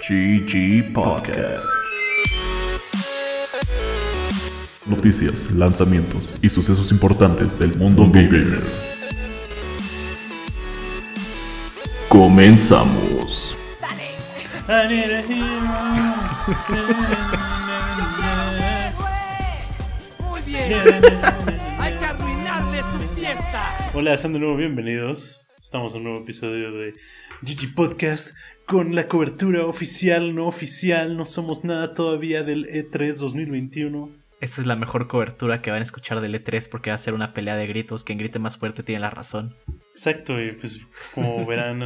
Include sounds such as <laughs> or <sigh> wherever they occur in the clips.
GG Podcast. Noticias, lanzamientos y sucesos importantes del mundo gamer. Comenzamos. Muy bien. Hay que arruinarle su fiesta. Hola, sean de nuevo bienvenidos. Estamos en un nuevo episodio de GG Podcast con la cobertura oficial, no oficial. No somos nada todavía del E E3 2021. Esta es la mejor cobertura que van a escuchar del E3 porque va a ser una pelea de gritos. Quien grite más fuerte tiene la razón. Exacto, y pues como verán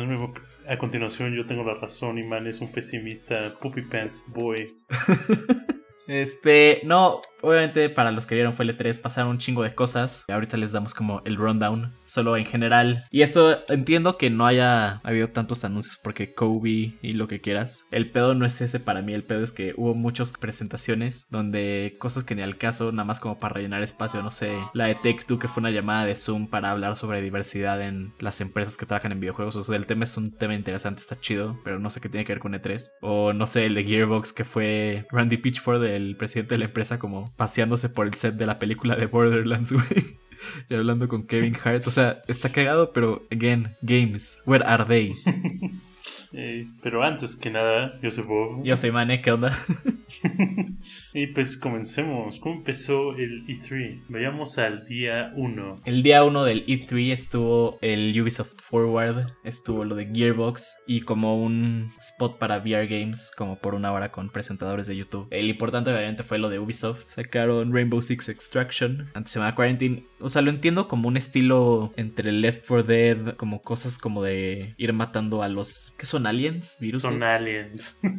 a continuación yo tengo la razón y man es un pesimista Puppy Pants Boy. <laughs> Este, no, obviamente para los que vieron fue el E3 pasaron un chingo de cosas. Ahorita les damos como el rundown, solo en general. Y esto entiendo que no haya habido tantos anuncios porque Kobe y lo que quieras. El pedo no es ese para mí, el pedo es que hubo muchas presentaciones donde cosas que ni al caso, nada más como para rellenar espacio, no sé. La de Tech 2 que fue una llamada de Zoom para hablar sobre diversidad en las empresas que trabajan en videojuegos. O sea, el tema es un tema interesante, está chido, pero no sé qué tiene que ver con E3. O no sé, el de Gearbox que fue Randy Pitchford el presidente de la empresa como paseándose por el set de la película de Borderlands, <laughs> güey. <laughs> Y hablando con Kevin Hart. O sea, está cagado, pero again, games. Where are they? <laughs> Eh, pero antes que nada, yo soy Bob. Yo soy Mane, ¿qué onda? <laughs> y pues comencemos. ¿Cómo empezó el E3? Vayamos al día 1. El día 1 del E3 estuvo el Ubisoft Forward, estuvo lo de Gearbox y como un spot para VR Games, como por una hora con presentadores de YouTube. El importante obviamente fue lo de Ubisoft. Sacaron Rainbow Six Extraction, antes se llama Quarantine. O sea, lo entiendo como un estilo entre Left 4 Dead, como cosas como de ir matando a los... ¿Qué son aliens? ¿Virus? Son aliens. <laughs>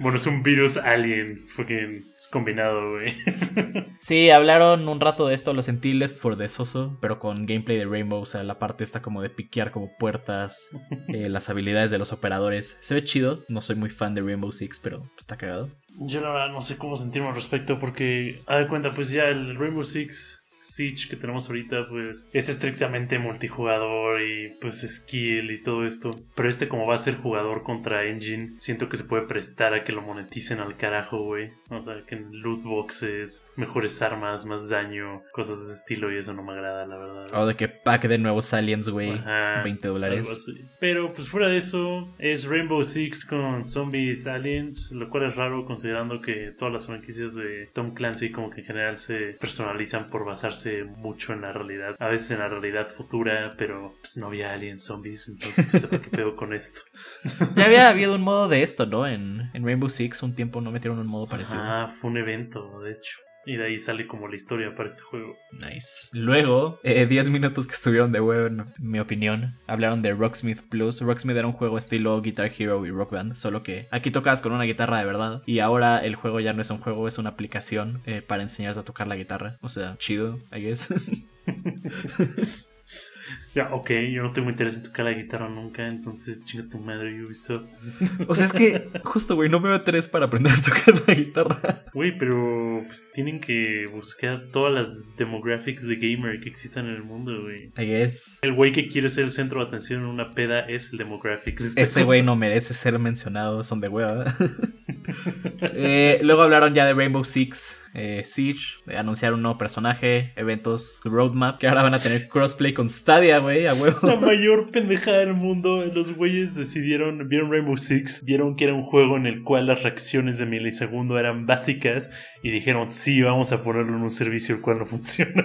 Bueno, es un virus alien, fucking es combinado, güey. <laughs> Sí, hablaron un rato de esto, lo sentí Left for the Soso, pero con gameplay de Rainbow, o sea, la parte está como de piquear como puertas, <laughs> eh, las habilidades de los operadores. Se ve chido, no soy muy fan de Rainbow Six, pero está cagado. Yo la verdad no sé cómo sentirme al respecto porque, a ver cuenta, pues ya el Rainbow Six Siege que tenemos ahorita, pues es estrictamente multijugador y pues skill y todo esto. Pero este, como va a ser jugador contra Engine, siento que se puede prestar a que lo moneticen al carajo, güey. O sea, que en loot boxes, mejores armas, más daño, cosas de ese estilo y eso no me agrada, la verdad. O de que pack de nuevos aliens, güey. Ajá, 20 dólares. Pero pues fuera de eso, es Rainbow Six con zombies aliens, lo cual es raro considerando que todas las franquicias de Tom Clancy como que en general se personalizan por basarse mucho en la realidad, a veces en la realidad futura, pero pues no había aliens zombies, entonces pues sepa qué pedo con esto. <laughs> Ya había habido un modo de esto, ¿no? En, en Rainbow Six un tiempo no metieron un modo parecido. Ah, fue un evento, de hecho. Y de ahí sale como la historia para este juego. Nice. Luego, 10 eh, minutos que estuvieron de huevo, en mi opinión, hablaron de Rocksmith Plus. Rocksmith era un juego estilo Guitar Hero y Rock Band, solo que aquí tocas con una guitarra de verdad. Y ahora el juego ya no es un juego, es una aplicación eh, para enseñarte a tocar la guitarra. O sea, chido, I guess. <laughs> <laughs> Ya, ok, yo no tengo interés en tocar la guitarra nunca, entonces chinga tu madre Ubisoft. <laughs> O sea, es que justo, güey, no me veo interés para aprender a tocar la guitarra. Güey, pero pues tienen que buscar todas las demographics de gamer que existan en el mundo, güey. I guess. El güey que quiere ser el centro de atención en una peda es el demographic. Ese güey no merece ser mencionado, son de hueva. <laughs> eh, luego hablaron ya de Rainbow Six. Eh, Siege, eh, anunciaron un nuevo personaje, eventos, roadmap, que ahora van a tener crossplay con Stadia, güey, a huevo. La mayor pendejada del mundo. Los güeyes decidieron, vieron Rainbow Six, vieron que era un juego en el cual las reacciones de milisegundo eran básicas y dijeron, sí, vamos a ponerlo en un servicio el cual no funciona.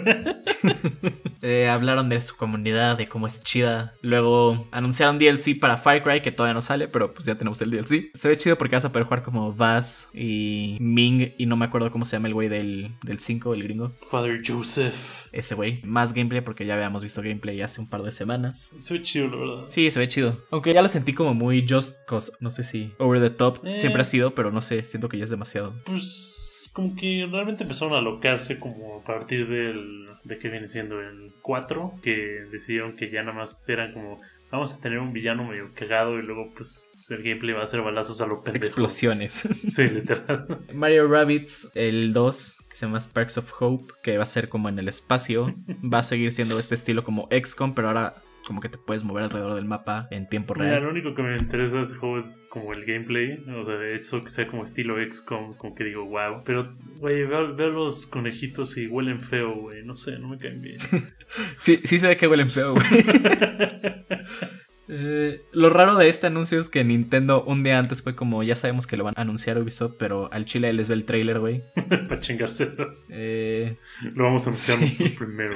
<laughs> eh, hablaron de su comunidad, de cómo es chida. Luego anunciaron DLC para Far Cry, que todavía no sale, pero pues ya tenemos el DLC. Se ve chido porque vas a poder jugar como Vaz y Ming y no me acuerdo cómo se llama el güey del, del 5, el gringo. Father Joseph. Ese güey. Más gameplay porque ya habíamos visto gameplay hace un par de semanas. Se ve chido, la verdad. Sí, se ve chido. Aunque ya lo sentí como muy just cause. No sé si over the top Eh. siempre ha sido, pero no sé. Siento que ya es demasiado. Pues como que realmente empezaron a alocarse como a partir del de que viene siendo el 4, que decidieron que ya nada más eran como vamos a tener un villano medio cagado y luego pues el gameplay va a ser balazos a lo pendejo. Explosiones. <laughs> Sí, literal. Mario Rabbits, el 2, que se llama Sparks of Hope, que va a ser como en el espacio. <laughs> Va a seguir siendo este estilo como XCOM, pero ahora como que te puedes mover alrededor del mapa en tiempo Mira, real. lo único que me interesa de ese juego es como el gameplay, o sea, eso que sea como estilo XCOM, como que digo, wow. Pero, güey, veo, veo los conejitos y huelen feo, güey, no sé, no me caen bien. <laughs> Sí, sí se ve que huelen feo, güey. <laughs> Eh, lo raro de este anuncio es que Nintendo un día antes fue como, ya sabemos que lo van a anunciar Ubisoft, pero al chile les ve el trailer, güey. <laughs> Para chingárselos. Eh, Lo vamos a anunciar Sí. primero,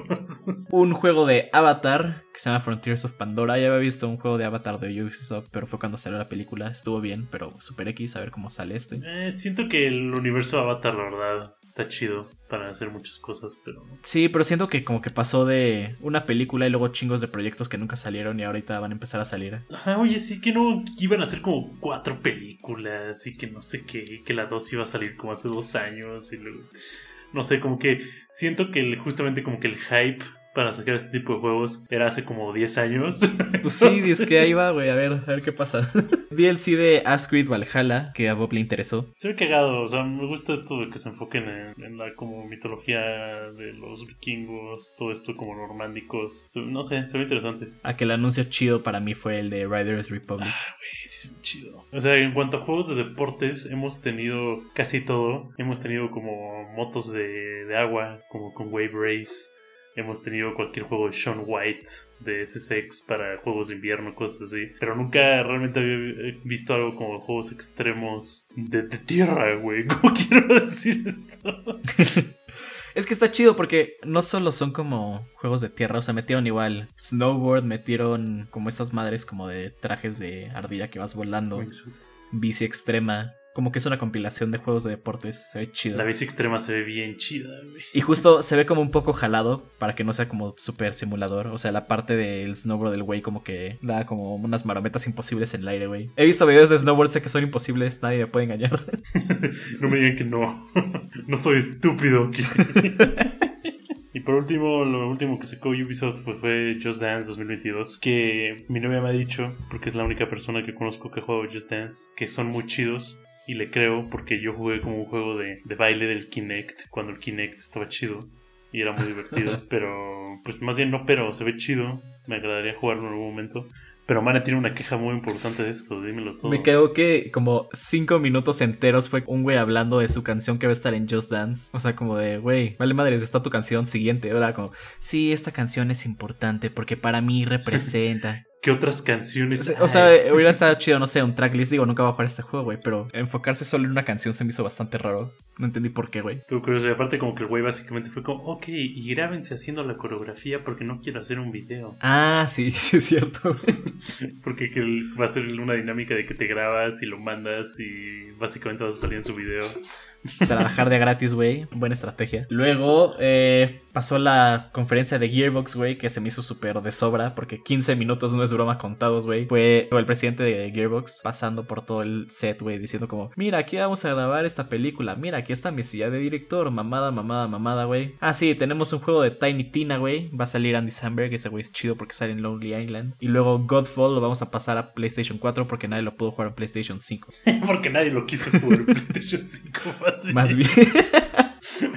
<laughs> un juego de Avatar que se llama Frontiers of Pandora. Ya había visto un juego de Avatar de Ubisoft, pero fue cuando salió la película. Estuvo bien, pero Super X, a ver cómo sale este. Eh, siento que el universo Avatar, la verdad, está chido para hacer muchas cosas, pero Sí, pero siento que como que pasó de una película y luego chingos de proyectos que nunca salieron y ahorita van a empezar a salir. Ajá, oye, sí que no que iban a hacer como cuatro películas y que no sé qué, y que la dos iba a salir como hace dos años y luego. No sé, como que siento que justamente como que el hype para sacar este tipo de juegos era hace como 10 años. <laughs> Pues sí, es que ahí va, güey, a ver, a ver qué pasa. <laughs> DLC de Ask Creed Valhalla, que a Bob le interesó. Se ve cagado, o sea, me gusta esto de que se enfoquen en, en la como mitología de los vikingos, todo esto como normándicos. No sé, se ve interesante. A que el anuncio chido para mí fue el de Riders Republic. Sí, sí, muy chido. O sea, en cuanto a juegos de deportes, hemos tenido casi todo. Hemos tenido como motos de, de agua, como con Wave Race. Hemos tenido cualquier juego de Sean White de SSX para juegos de invierno, cosas así. Pero nunca realmente había visto algo como juegos extremos de, de tierra, güey. <laughs> ¿Cómo quiero decir esto? Es que está chido porque no solo son como juegos de tierra, o sea, metieron igual snowboard, metieron como estas madres como de trajes de ardilla que vas volando, bici extrema, como que es una compilación de juegos de deportes, se ve chido. La bici extrema se ve bien chida, güey. Y justo se ve como un poco jalado para que no sea como super simulador. O sea, la parte del snowboard del güey como que da como unas marometas imposibles en el aire, güey. He visto videos de snowboard, sé que son imposibles, nadie me puede engañar. <laughs> No me digan que no. <laughs> no estoy estúpido. <laughs> y por último, lo último que sacó Ubisoft pues, fue Just Dance 2022. Que mi novia me ha dicho, porque es la única persona que conozco que juega Just Dance, que son muy chidos. Y le creo porque yo jugué como un juego de, de baile del Kinect cuando el Kinect estaba chido. Y era muy divertido. <laughs> pero, pues más bien no, pero se ve chido. Me agradaría jugarlo en algún momento. Pero Mana tiene una queja muy importante de esto. Dímelo todo. Me quedó que como cinco minutos enteros fue un güey hablando de su canción que va a estar en Just Dance. O sea, como de, güey, vale madres, está tu canción siguiente. Ahora como, sí, esta canción es importante porque para mí <laughs> representa. ¿Qué otras canciones? O sea, hay? sea, hubiera estado chido, no sé, un tracklist. Digo, nunca voy a jugar este juego, güey. Pero enfocarse solo en una canción se me hizo bastante raro. No entendí por qué, güey. Estuvo curioso. Y aparte, como que el güey básicamente fue como, ok, y grábense haciendo la coreografía porque no quiero hacer un video. Ah, sí, <laughs> sí es cierto. <laughs> Porque que va a ser una dinámica de que te grabas y lo mandas y básicamente vas a salir en su video. Trabajar de gratis, güey. Buena estrategia. Luego eh, pasó la conferencia de Gearbox, güey, que se me hizo súper de sobra, porque 15 minutos no es broma contados, güey. Fue el presidente de Gearbox pasando por todo el set, güey, diciendo como, mira, aquí vamos a grabar esta película, mira, aquí está mi silla de director, mamada, mamada, mamada, güey. Ah, sí, tenemos un juego de Tiny Tina, güey. Va a salir Andy Samberg, ese güey es chido porque sale en Lonely Island. Y luego Godfall lo vamos a pasar a PlayStation 4 porque nadie lo pudo jugar en PlayStation 5. <laughs> porque nadie lo quiso jugar en <laughs> PlayStation 5 más bien. Más bien. <laughs>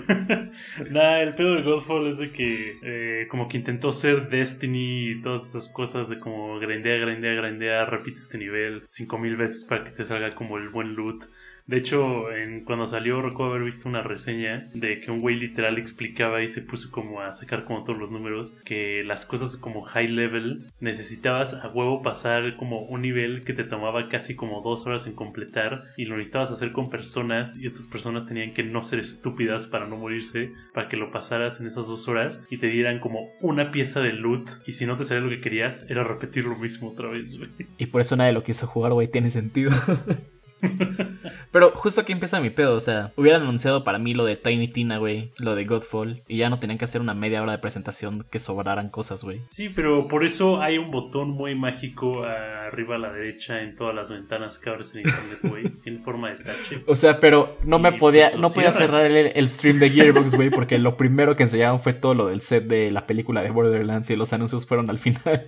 <laughs> Nah, el pedo de Godfall es de que eh, como que intentó ser Destiny y todas esas cosas de como grindea, grindea, grindea, repite este nivel 5000 veces para que te salga como el buen loot. De hecho, en, cuando salió recuerdo haber visto una reseña de que un güey literal explicaba y se puso como a sacar como todos los números que las cosas como high level necesitabas a huevo pasar como un nivel que te tomaba casi como dos horas en completar y lo necesitabas hacer con personas y estas personas tenían que no ser estúpidas para no morirse para que lo pasaras en esas dos horas y te dieran como una pieza de loot y si no te salía lo que querías era repetir lo mismo otra vez, güey. Y por eso nadie lo quiso jugar, güey, tiene sentido. <laughs> Pero justo aquí empieza mi pedo, o sea, hubieran anunciado para mí lo de Tiny Tina, güey, lo de Godfall, y ya no tenían que hacer una media hora de presentación que sobraran cosas, güey. Sí, pero por eso hay un botón muy mágico arriba a la derecha en todas las ventanas que abres en internet, güey. <laughs> Tiene forma de tache. O sea, pero no me podía, no podía cerrar el, el stream de Gearbox, güey, porque lo primero que enseñaron fue todo lo del set de la película de Borderlands y los anuncios fueron al final.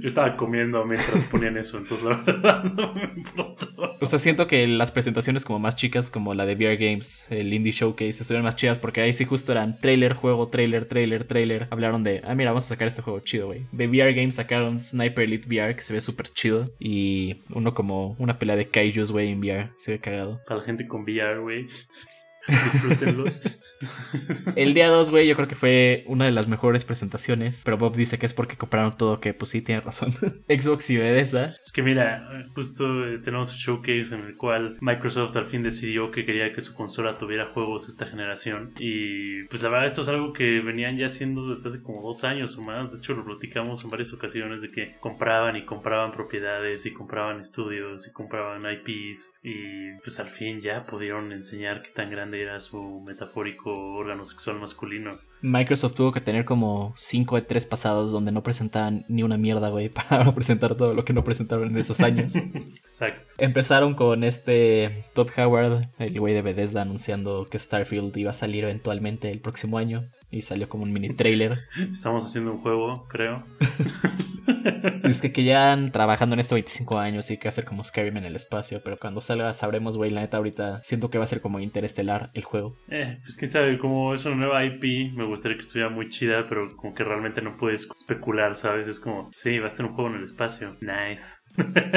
Yo estaba comiendo mientras ponían eso, entonces la <laughs> verdad no me importó. O sea, siento que las presentaciones presentaciones como más chicas, como la de VR Games, el Indie Showcase, estuvieron más chidas porque ahí sí justo eran trailer, juego, trailer, trailer, trailer. Hablaron de, ah, mira, vamos a sacar este juego chido, güey. De VR Games sacaron Sniper Elite VR, que se ve súper chido. Y uno como una pelea de kaijus, güey, en VR. Se ve cagado. Para la gente con VR, güey. <laughs> Disfrútenlos. <laughs> El día 2, güey, yo creo que fue una de las mejores presentaciones. Pero Bob dice que es porque compraron todo, que pues sí, tiene razón. <laughs> Xbox y Bethesda. Es que mira, justo eh, tenemos un showcase en el cual Microsoft al fin decidió que quería que su consola tuviera juegos esta generación. Y pues la verdad esto es algo que venían ya haciendo desde hace como dos años o más. De hecho lo platicamos en varias ocasiones de que compraban y compraban propiedades y compraban estudios y compraban IPs. Y pues al fin ya pudieron enseñar qué tan grande era su metafórico órgano sexual masculino. Microsoft tuvo que tener como 5 de 3 pasados donde no presentaban ni una mierda, güey, <laughs> para no presentar todo lo que no presentaron en esos años. Exacto. Empezaron con este Todd Howard, el güey de Bethesda, anunciando que Starfield iba a salir eventualmente el próximo año. Y salió como un mini trailer. Estamos haciendo un juego, creo. <laughs> es que, que ya trabajando en esto 25 años y que hacer como Skyrim en el espacio. Pero cuando salga sabremos, güey. La neta, ahorita siento que va a ser como interestelar el juego. Eh, pues quién sabe, como es una nueva IP, me gustaría que estuviera muy chida, pero como que realmente no puedes especular, ¿sabes? Es como, sí, va a ser un juego en el espacio. Nice.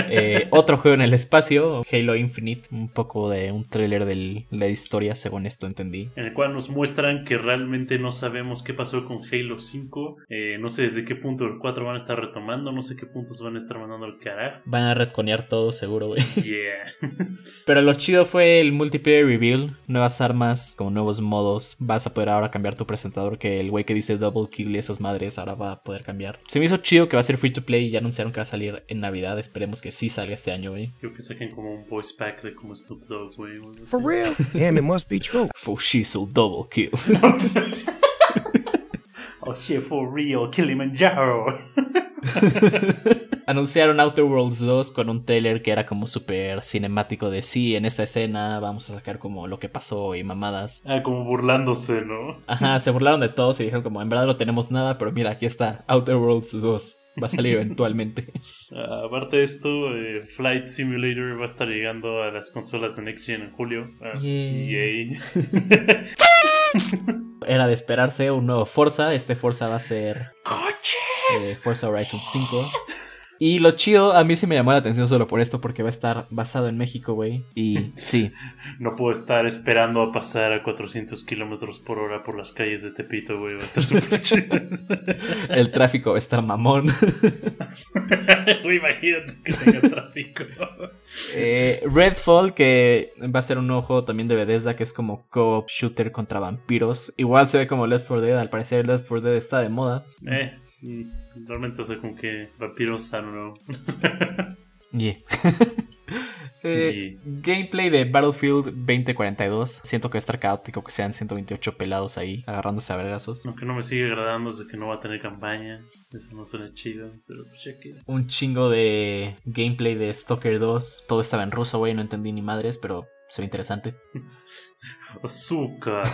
Eh, <laughs> otro juego en el espacio, Halo Infinite. Un poco de un trailer de la historia, según esto entendí. En el cual nos muestran que realmente no sabemos qué pasó con Halo 5. Eh, no sé desde qué punto el 4 van a estar retomando, no sé qué puntos van a estar mandando al carajo. Van a retconear todo, seguro, güey. <laughs> Yeah. <laughs> Pero lo chido fue el multiplayer reveal, nuevas armas, como nuevos modos. Vas a poder ahora cambiar tu presentador, que el güey que dice double kill y esas madres ahora va a poder cambiar. Se me hizo chido que va a ser free to play y ya anunciaron que va a salir en Navidad. Esperemos que sí salga este año, güey. Creo que saquen como un voice pack de como Snoop Dogg, güey. For real? Damn, it must be true. <laughs> Fushizo double kill. oh shit, for real, Kilimanjaro. <laughs> Anunciaron Outer Worlds 2 con un trailer que era como súper cinemático de sí, en esta escena vamos a sacar como lo que pasó y mamadas. Ah, como burlándose, ¿no? Ajá, se burlaron de todos y dijeron como en verdad no tenemos nada, pero mira, aquí está Outer Worlds 2. Va a salir <laughs> eventualmente. Uh, aparte de esto, eh, Flight Simulator va a estar llegando a las consolas de Next Gen en julio. Uh, yay. <laughs> Era de esperarse un nuevo Forza. Este Forza va a ser ¡Coches! Eh, Forza Horizon 5. Y lo chido, a mí sí me llamó la atención solo por esto, porque va a estar basado en México, güey. Y <laughs> sí, No puedo estar esperando a pasar a 400 kilómetros por hora por las calles de Tepito, güey. Va a estar súper <laughs> chido. el tráfico va a estar mamón. <laughs> Imagínate que tenga tráfico. Eh, Redfall, que va a ser un juego también de Bethesda, que es como co-op shooter contra vampiros. Igual se ve como Left 4 Dead, al parecer Left 4 Dead está de moda. Eh, mm, realmente, o sea, como que vampiros, <laughs> I don't know. Yeah. <laughs> Eh, Gameplay de Battlefield 2042. Siento que va a estar caótico que sean 128 pelados ahí agarrándose a vergazos. Aunque no me sigue agradando es de que no va a tener campaña. Eso no suena chido, pero pues ya que. Un chingo de gameplay de Stalker 2. Todo estaba en ruso, güey, no entendí ni madres, pero se ve interesante. <laughs> Azúcar.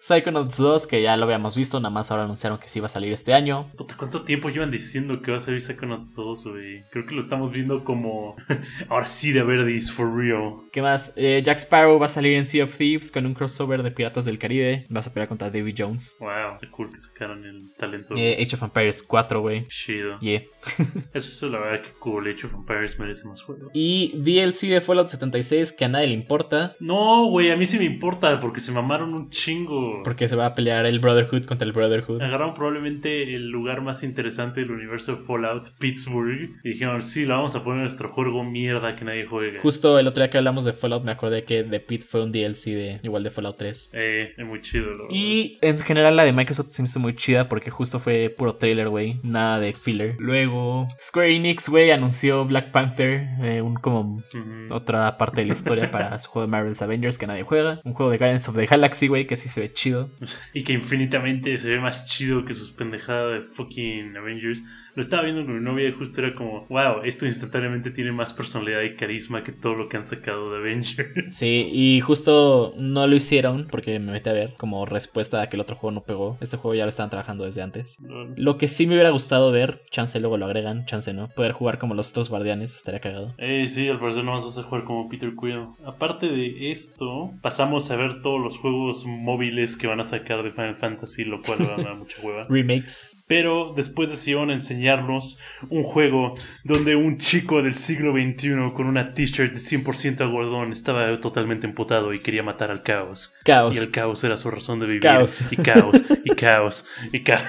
Psychonauts 2, que ya lo habíamos visto, nada más ahora anunciaron que sí iba a salir este año. Puta, ¿Cuánto tiempo llevan diciendo que va a salir Psychonauts 2, güey? Creo que lo estamos viendo como. <laughs> Ahora sí, de verdis, for real. ¿Qué más? Eh, Jack Sparrow va a salir en Sea of Thieves con un crossover de Piratas del Caribe. Vas a pelear contra Davy Jones. Wow, qué cool que sacaron el talento. Eh, Age of Empires 4, güey. Chido. Yeah. <laughs> Eso es la verdad que cool. Age of Empires merece más juegos. Y DLC de Fallout 76 que a nadie le importa. No, güey, a mí sí me importa porque se mamaron un chingo. Porque se va a pelear el Brotherhood contra el Brotherhood. Agarraron probablemente el lugar más interesante del universo de Fallout, Pittsburgh, y dijeron, sí, lo vamos a poner en nuestro juego mierda que nadie juega. Justo el otro día que hablamos de Fallout me acordé que The Pit fue un DLC de igual de Fallout 3. Eh, es muy chido. lo- Y en general la de Microsoft se me hizo muy chida porque justo fue puro trailer, güey. Nada de filler. Luego Square Enix, güey, anunció Black Panther, eh, un como otra parte de la historia para su juego de Marvel's Avengers que nadie juega. Un juego de Guardians of the Galaxy, güey, que sí se ve chido. <laughs> Y que infinitamente se ve más chido que sus pendejadas de fucking Avengers. Lo estaba viendo con mi novia y justo era como, wow, esto instantáneamente tiene más personalidad y carisma que todo lo que han sacado de Avengers. Sí, y justo no lo hicieron porque me metí a ver como respuesta a que el otro juego no pegó. Este juego ya lo estaban trabajando desde antes. Lo que sí me hubiera gustado ver, chance luego lo agregan, chance no, poder jugar como los otros guardianes, estaría cagado. Eh, sí, al parecer nomás vas a jugar como Peter Quill. Aparte de esto, pasamos a ver todos los juegos móviles que van a sacar de Final Fantasy, lo cual va a dar mucha hueva. <laughs> Remakes. Pero después decidieron enseñarnos un juego donde un chico del siglo XXI con una t-shirt de 100% algodón estaba totalmente emputado y quería matar al caos. Caos. Y el caos era su razón de vivir. Caos. Y caos, y <laughs> caos, y caos.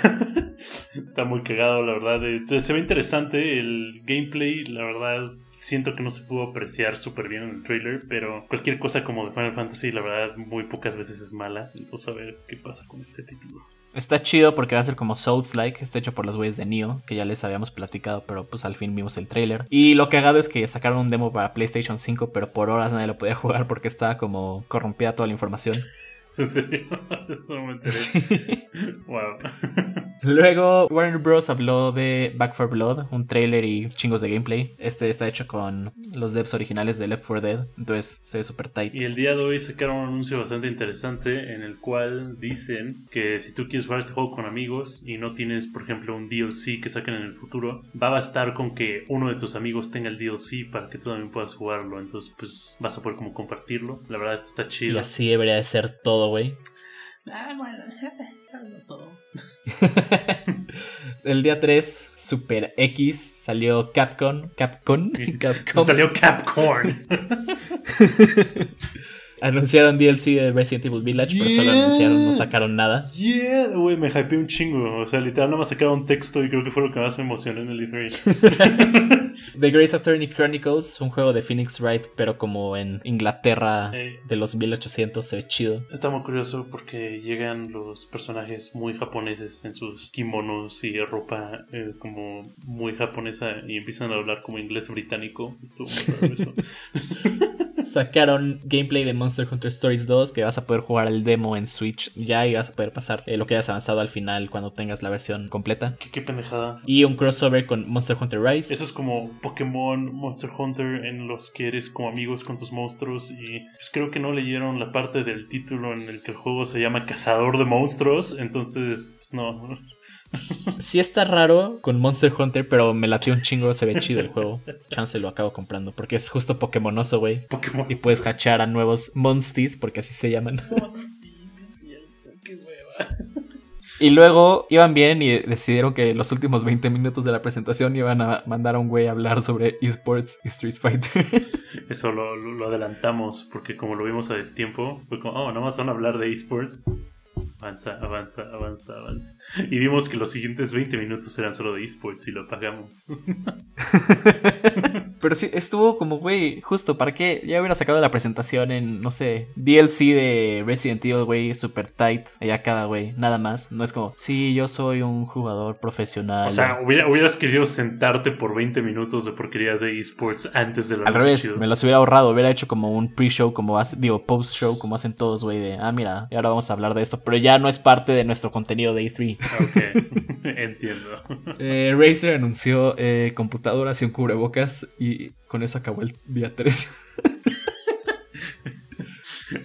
Está muy cagado, la verdad. Eh, Se ve interesante el gameplay, la verdad. Siento que no se pudo apreciar súper bien en el trailer, pero cualquier cosa como de Final Fantasy, la verdad, muy pocas veces es mala. Entonces, a ver qué pasa con este título. Está chido porque va a ser como Souls-like, está hecho por los güeyes de Neo, que ya les habíamos platicado, pero pues al fin vimos el trailer. Y lo cagado es que sacaron un demo para PlayStation 5, pero por horas nadie lo podía <laughs> jugar porque estaba como corrompida toda la información. <laughs> ¿En serio? <laughs> no me enteré. Wow. <laughs> Luego, Warner Bros. habló de Back 4 Blood, un trailer y chingos de gameplay. Este está hecho con los devs originales de Left 4 Dead, entonces se ve súper tight. Y el día de hoy sacaron un anuncio bastante interesante en el cual dicen que si tú quieres jugar este juego con amigos y no tienes, por ejemplo, un DLC que saquen en el futuro, va a bastar con que uno de tus amigos tenga el DLC para que tú también puedas jugarlo. Entonces, pues vas a poder como compartirlo. La verdad, esto está Y chido. así debería de ser todo, güey. Ah, bueno, no todo. <laughs> El día 3, Super X, salió Capcom. Capcom. <laughs> Capcom. Salió Capcorn. <laughs> Anunciaron DLC de Resident Evil Village, pero solo Yeah. anunciaron, no sacaron nada. Yeah, güey, me hypeé un chingo. O sea, literal, nada más sacaron texto y creo que fue lo que más me emocionó en el E E3. <laughs> The Grace Attorney Chronicles, un juego de Phoenix Wright, pero como en Inglaterra Ey. de los 1800, se ve chido. Está muy curioso porque llegan los personajes muy japoneses en sus kimonos y ropa eh, como muy japonesa y empiezan a hablar como inglés británico. Estuvo muy raro eso. <laughs> Sacaron gameplay de Monster Hunter Stories 2, que vas a poder jugar el demo en Switch ya y vas a poder pasar eh, lo que hayas avanzado al final cuando tengas la versión completa. ¿Qué, qué pendejada. Y un crossover con Monster Hunter Rise. Eso es como Pokémon Monster Hunter en los que eres como amigos con tus monstruos y pues creo que no leyeron la parte del título en el que el juego se llama Cazador de Monstruos, entonces pues no. Sí está raro con Monster Hunter, pero me latió un chingo, se ve chido el juego. Chance lo acabo comprando, porque es justo Pokémonoso, güey. Pokémon. Y puedes hachar a nuevos Monsties, porque así se llaman. <laughs> Y luego iban bien y decidieron que los últimos 20 minutos de la presentación iban a mandar a un güey a hablar sobre esports y Street Fighter. <laughs> Eso lo, lo- adelantamos porque como lo vimos a destiempo, fue como, oh, nada más van a hablar de esports. Avanza, avanza, avanza, avanza. Y vimos que los siguientes 20 minutos eran solo de esports y lo apagamos. <laughs> Pero sí, estuvo como, güey, justo, ¿para qué? Ya hubiera sacado la presentación en, no sé, DLC de Resident Evil, güey, super tight, allá cada güey, nada más. No es como, sí, yo soy un jugador profesional. O sea, hubiera- hubieras querido sentarte por 20 minutos de porquerías de esports antes de lo Al revés, me los hubiera ahorrado, hubiera hecho como un pre-show, como hace- digo, post-show, como hacen todos, güey, de, ah, mira, y ahora vamos a hablar de esto, pero ya no es parte de nuestro contenido de E3. Ok, <laughs> entiendo. Eh, Razer anunció eh, computadoras y un cubrebocas y con eso acabó el día 3. <laughs>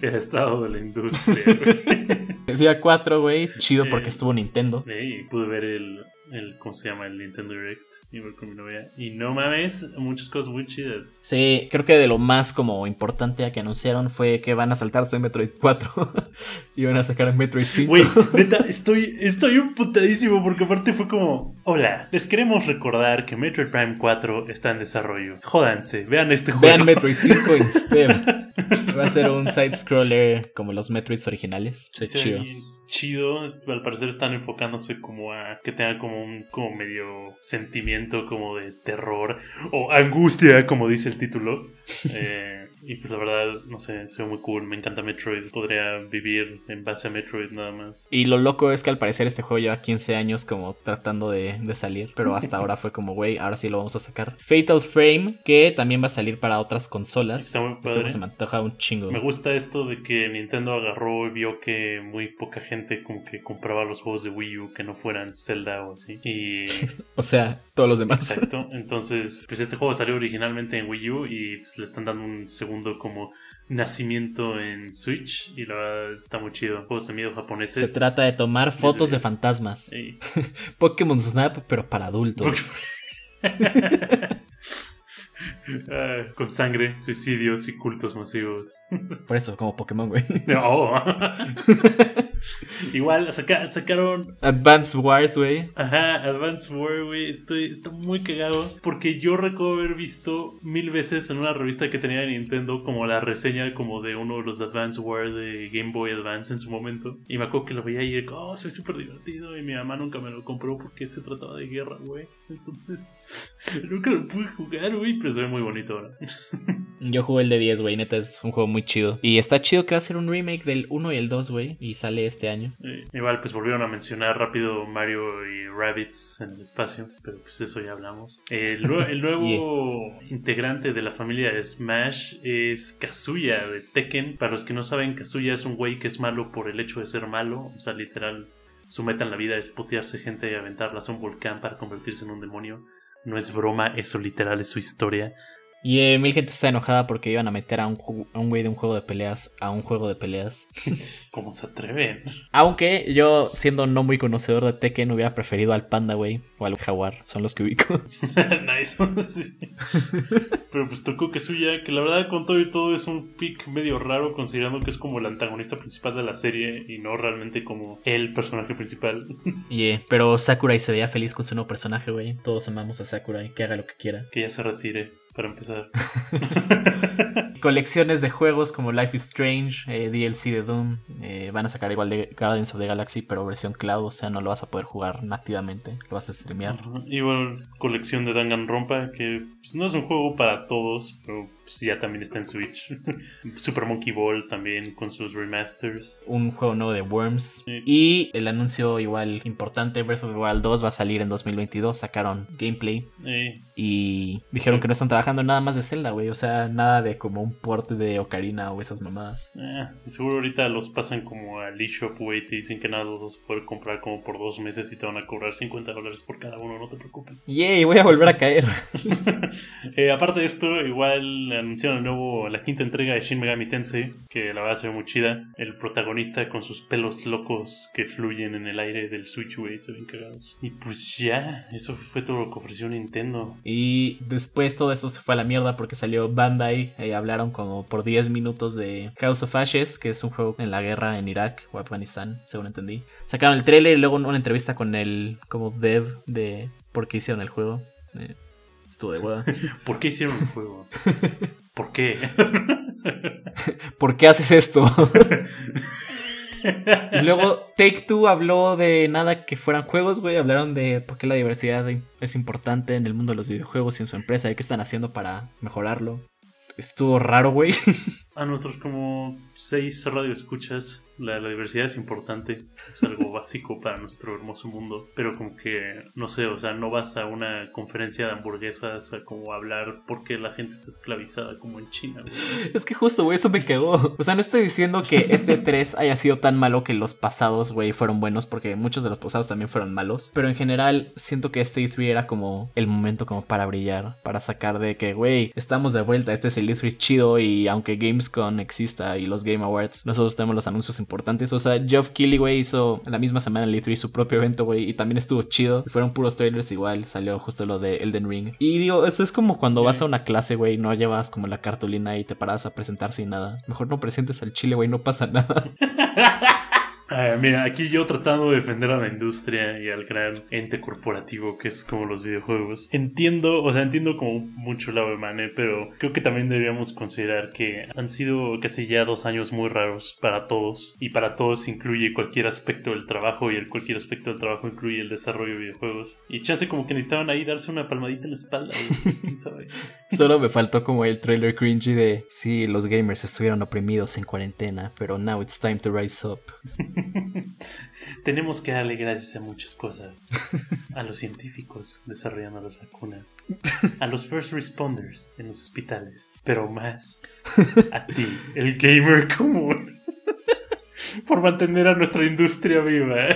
El estado de la industria. <laughs> güey. el día 4, güey, chido porque estuvo Nintendo. Y pude ver el, el, ¿cómo se llama? El Nintendo Direct. Con mi novia. Y no mames, muchas cosas muy chidas. Sí, creo que de lo más como importante que anunciaron fue que van a saltarse Metroid 4 <laughs> y van a sacar Metroid 5. Güey, <laughs> neta, estoy, estoy emputadísimo porque aparte fue como, hola, les queremos recordar que Metroid Prime 4 está en desarrollo. Jódanse, vean este juego. Vean Metroid 5 <laughs> instead. Va a ser un side-scroller como los Metroids originales. Sí, Sí, chido. Chido. Al parecer están enfocándose como a que tenga como un como medio sentimiento como de terror o angustia, como dice el título. <laughs> Eh, Y pues la verdad, no sé, se ve muy cool. Me encanta Metroid. Podría vivir en base a Metroid nada más. Y lo loco es que al parecer este juego lleva 15 años como tratando de, de salir, pero hasta ahora fue como, güey, ahora sí lo vamos a sacar. Fatal Frame, que también va a salir para otras consolas. Está muy Este padre. juego se me antoja un chingo. Me gusta esto de que Nintendo agarró y vio que muy poca gente como que compraba los juegos de Wii U que no fueran Zelda o así. Y <laughs> O sea, todos los demás. exacto. Entonces, pues este juego salió originalmente en Wii U y pues le están dando un segundo como nacimiento en Switch y la verdad está muy chido. Juegos de miedo Se japoneses. trata de tomar fotos de fantasmas. <laughs> Pokémon Snap, pero para adultos. <laughs> Ah, con sangre, suicidios y cultos masivos. Por eso, como Pokémon, güey. <laughs> Oh. <laughs> Igual saca- sacaron Advance Wars, güey. Ajá, Advance War, güey, estoy, estoy muy cagado porque yo recuerdo haber visto mil veces en una revista que tenía de Nintendo como la reseña como de uno de los Advance War de Game Boy Advance en su momento y me acuerdo que lo veía y era, oh, soy súper divertido y mi mamá nunca me lo compró porque se trataba de guerra, güey. Entonces, <laughs> nunca lo pude jugar, güey, pero se ve muy bonito. <laughs> Yo jugué el de 10, güey. Neta, es un juego muy chido. Y está chido que va a ser un remake del 1 y el 2, güey. Y sale este año. Eh, igual, pues volvieron a mencionar rápido Mario y Rabbits en el espacio, pero pues eso ya hablamos. El, nue- el <laughs> nuevo integrante de la familia de Smash es Kazuya de Tekken. Para los que no saben, Kazuya es un güey que es malo por el hecho de ser malo, o sea, literal. Su meta en la vida es putearse gente y aventarlas a un volcán para convertirse en un demonio. No es broma, eso literal es su historia. Y eh, mil gente está enojada porque iban a meter a un, a un güey de un juego de peleas a un juego de peleas. <laughs> ¿Cómo se atreven? Aunque yo, siendo no muy conocedor de Tekken, hubiera preferido al panda, güey. O al jaguar. Son los que ubico. <laughs> nice. Sí. Pero pues tocó que suya, que la verdad con todo y todo es un pick medio raro considerando que es como el antagonista principal de la serie y no realmente como el personaje principal. <laughs> Y, eh, pero Sakurai se veía feliz con su nuevo personaje, güey. Todos amamos a Sakurai. Que haga lo que quiera. que ya se retire para empezar. <laughs> Colecciones de juegos como Life is Strange, eh, DLC de Doom. eh, van a sacar igual de Guardians of the Galaxy, pero versión cloud. O sea, no lo vas a poder jugar nativamente. Lo vas a streamear. Igual colección de Danganronpa que pues, no es un juego para todos, pero pues, ya también está en Switch. <laughs> Super Monkey Ball también con sus remasters. un juego nuevo de Worms. Sí. Y el anuncio igual importante, Breath of the Wild 2 va a salir en 2022. Sacaron gameplay y dijeron Sí. que no están trabajando nada más de Zelda, güey. O sea, nada de como un port de Ocarina o esas mamadas. eh, seguro ahorita los pasan como al eShop, güey, te dicen que nada los vas a poder comprar como por dos meses y te van a cobrar 50 dólares por cada uno, no te preocupes. Yay, voy a volver a caer. <laughs> Eh, aparte de esto, igual anunciaron de nuevo la quinta entrega de Shin Megami Tensei, que la verdad se ve muy chida. El protagonista con sus pelos locos que fluyen en el aire del Switch, güey, se ven cagados. Y pues ya, eso fue todo lo que ofreció Nintendo. Y después todo esto se fue a la mierda porque salió Bandai. eh, hablaron como por 10 minutos de House of Ashes, que es un juego en la guerra en Irak o Afganistán, según entendí. Sacaron el trailer y luego una entrevista con el como dev de por qué hicieron el juego. Eh, estuvo de hueva. <laughs> ¿Por qué hicieron el juego? <laughs> ¿Por qué? <laughs> ¿Por qué haces esto? y luego Take Two habló de nada que fueran juegos, güey. Hablaron de por qué la diversidad es importante en el mundo de los videojuegos y en su empresa y qué están haciendo para mejorarlo. Estuvo raro, güey. A nuestros como seis radioescuchas, la, la diversidad es importante, es algo <laughs> básico para nuestro hermoso mundo, pero como que, no sé, o sea, no vas a una conferencia de hamburguesas a como hablar porque la gente está esclavizada como en China, güey. Es que justo, güey, eso me quedó. O sea, no estoy diciendo que este <laughs> 3 haya sido tan malo que los pasados, güey, fueron buenos, porque muchos de los pasados también fueron malos. Pero en general, siento que este E3 era como el momento como para brillar, para sacar de que, güey, estamos de vuelta, este es el E3 chido y aunque Gamescom exista y los Game Awards, nosotros tenemos los anuncios importantes. O sea, Geoff Keighley, güey, hizo la misma semana el E3 su propio evento, güey, y también estuvo chido. Fueron puros trailers igual, salió justo lo de Elden Ring. Y digo, eso es como cuando vas a una clase, güey, no llevas como la cartulina y te paras a presentar sin nada. Mejor no presentes al chile, güey, no pasa nada. <laughs> Ah, mira, aquí yo tratando de defender a la industria y al gran ente corporativo que es como los videojuegos. Entiendo, o sea, entiendo como mucho la Mane, pero creo que también deberíamos considerar que han sido casi ya dos años muy raros para todos. Y para todos incluye cualquier aspecto del trabajo y el cualquier aspecto del trabajo incluye el desarrollo de videojuegos. Y chance como que necesitaban ahí darse una palmadita en la espalda, quién sabe. <laughs> Solo me faltó como el trailer cringy de sí, los gamers estuvieron oprimidos en cuarentena, pero now it's time to rise up. <laughs> <laughs> Tenemos que darle gracias a muchas cosas. A los científicos desarrollando las vacunas. A los first responders en los hospitales. Pero más a ti, el gamer común. <laughs> Por mantener a nuestra industria viva.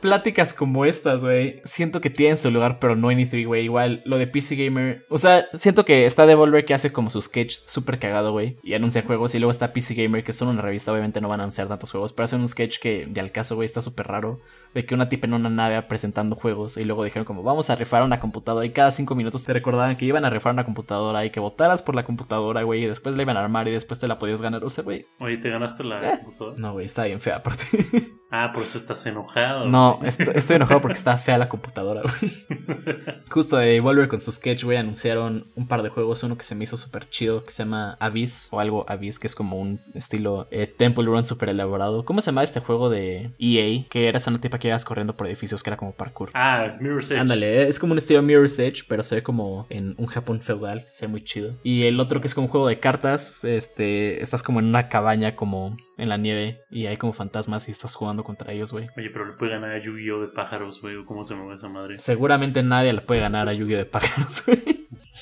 Pláticas como estas, güey, siento que tienen su lugar, pero no en E3, güey. Igual, lo de PC Gamer. O sea, siento que está Devolver que hace como su sketch súper cagado, güey. Y anuncia juegos. Y luego está PC Gamer, que son una revista. Obviamente no van a anunciar tantos juegos. Pero hacen un sketch que, de al caso, güey, está súper raro. De que una tipa en una nave presentando juegos. Y luego dijeron como, vamos a rifar una computadora. Y cada cinco minutos te recordaban que iban a rifar una computadora. Y que votaras por la computadora, güey. Y después la iban a armar. Y después te la podías ganar. O sea, güey. Oye, ¿te ganaste la computadora? No, güey, está bien fea aparte. <laughs> Ah, por eso estás enojado. No, est- estoy enojado porque está <laughs> fea la computadora, güey. Justo de Devolver con su sketch, güey, anunciaron un par de juegos. Uno que se me hizo súper chido, que se llama Abyss, o algo Abyss, que es como un estilo eh, Temple Run súper elaborado. ¿Cómo se llama este juego de EA? Que eras una tipa que ibas corriendo por edificios, que era como parkour. Ah, es Mirror's Edge. Ándale, es como un estilo Mirror's Edge, pero se ve como en un Japón feudal, se ve muy chido. Y el otro que es como un juego de cartas, este, estás como en una cabaña como en la nieve y hay como fantasmas y estás jugando contra ellos, güey. Oye, pero le puede ganar a Yu-Gi-Oh! de pájaros, güey. ¿Cómo se mueve esa madre? Seguramente nadie le puede ganar a Yu-Gi-Oh! de pájaros, güey.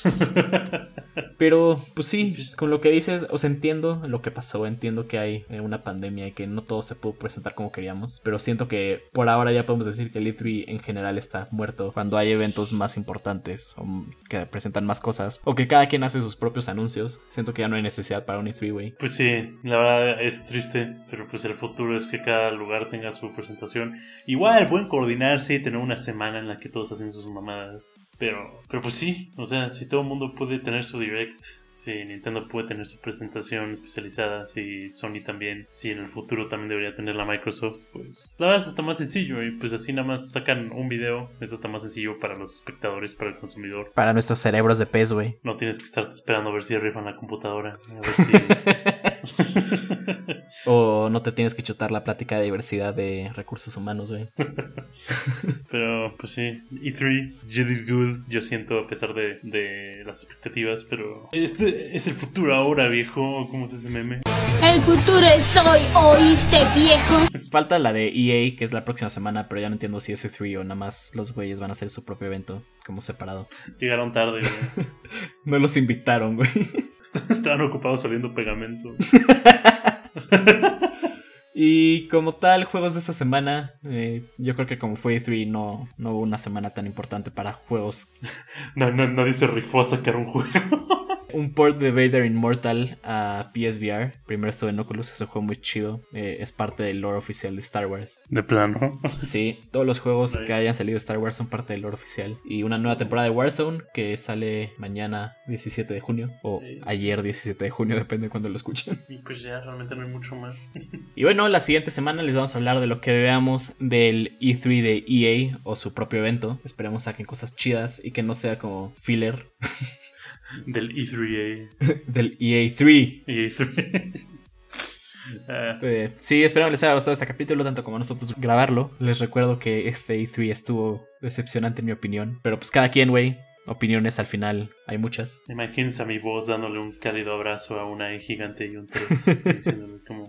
<laughs> Pero, pues sí, con lo que dices, o sea, entiendo lo que pasó, entiendo que hay eh, una pandemia y que no todo se pudo presentar como queríamos, pero siento que por ahora ya podemos decir que el E3 en general está muerto cuando hay eventos más importantes o que presentan más cosas o que cada quien hace sus propios anuncios. Siento que ya no hay necesidad para un E3, güey. Pues sí, la verdad es triste, pero pues el futuro es que cada lugar tenga su presentación. Igual pueden coordinarse y tener una semana en la que todos hacen sus mamadas. Pero, pero pues sí, o sea, si todo el mundo puede tener su direct, si Nintendo puede tener su presentación especializada, si Sony también, si en el futuro también debería tener la Microsoft, pues la verdad está más sencillo y pues así nada más sacan un video, eso está más sencillo para los espectadores, para el consumidor. Para nuestros cerebros de pez, güey. No tienes que estarte esperando a ver si rifan la computadora, a ver si... <laughs> <laughs> O no te tienes que chutar la plática de diversidad de recursos humanos, güey. <laughs> Pero pues sí, E3, you did good, yo siento a pesar de, de las expectativas, pero este es el futuro ahora, viejo, ¿cómo es ese meme? El futuro es hoy, ¿oíste, viejo? Falta la de EA, que es la próxima semana, pero ya no entiendo si es E3 o nada más los güeyes van a hacer su propio evento como separado. Llegaron tarde, güey. <laughs> No los invitaron, güey. <laughs> estaban ocupados saliendo pegamento. <laughs> Y como tal, juegos de esta semana, eh, yo creo que como fue E3 no, no hubo una semana tan importante para juegos. No, no, nadie se rifó a sacar un juego. Un port de Vader Immortal a PSVR. Primero estuve en Oculus, ese juego muy chido. eh, es parte del lore oficial de Star Wars. De plano. <laughs> Sí, todos los juegos Nice. que hayan salido de Star Wars son parte del lore oficial. Y una nueva temporada de Warzone que sale mañana 17 de junio. O Sí. ayer 17 de junio, <laughs> depende de cuando lo escuchen. Y pues ya, realmente no hay mucho más. <laughs> Y bueno, la siguiente semana les vamos a hablar de lo que veamos del E3 de EA o su propio evento. Esperemos saquen cosas chidas y que no sea como filler Del E E3A. <laughs> del E EA3. E3. Ah, Eh, sí, espero les haya gustado este capítulo tanto como nosotros grabarlo. Les recuerdo que este E3 estuvo decepcionante en mi opinión. Pero pues cada quien, güey. Opiniones al final hay muchas. imagínense a mi voz dándole un cálido abrazo a una E gigante y un 3. <laughs> diciéndole como...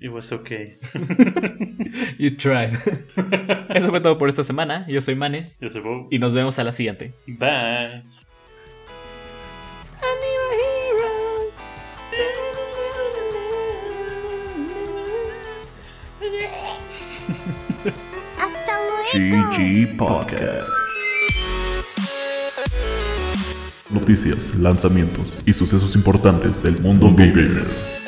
It was okay. <laughs> You tried. Eso fue todo por esta semana. Yo soy Mane Yo soy Bob. y nos vemos a la siguiente. Bye. Hasta luego. GG Podcast. Noticias, lanzamientos y sucesos importantes del mundo gamer.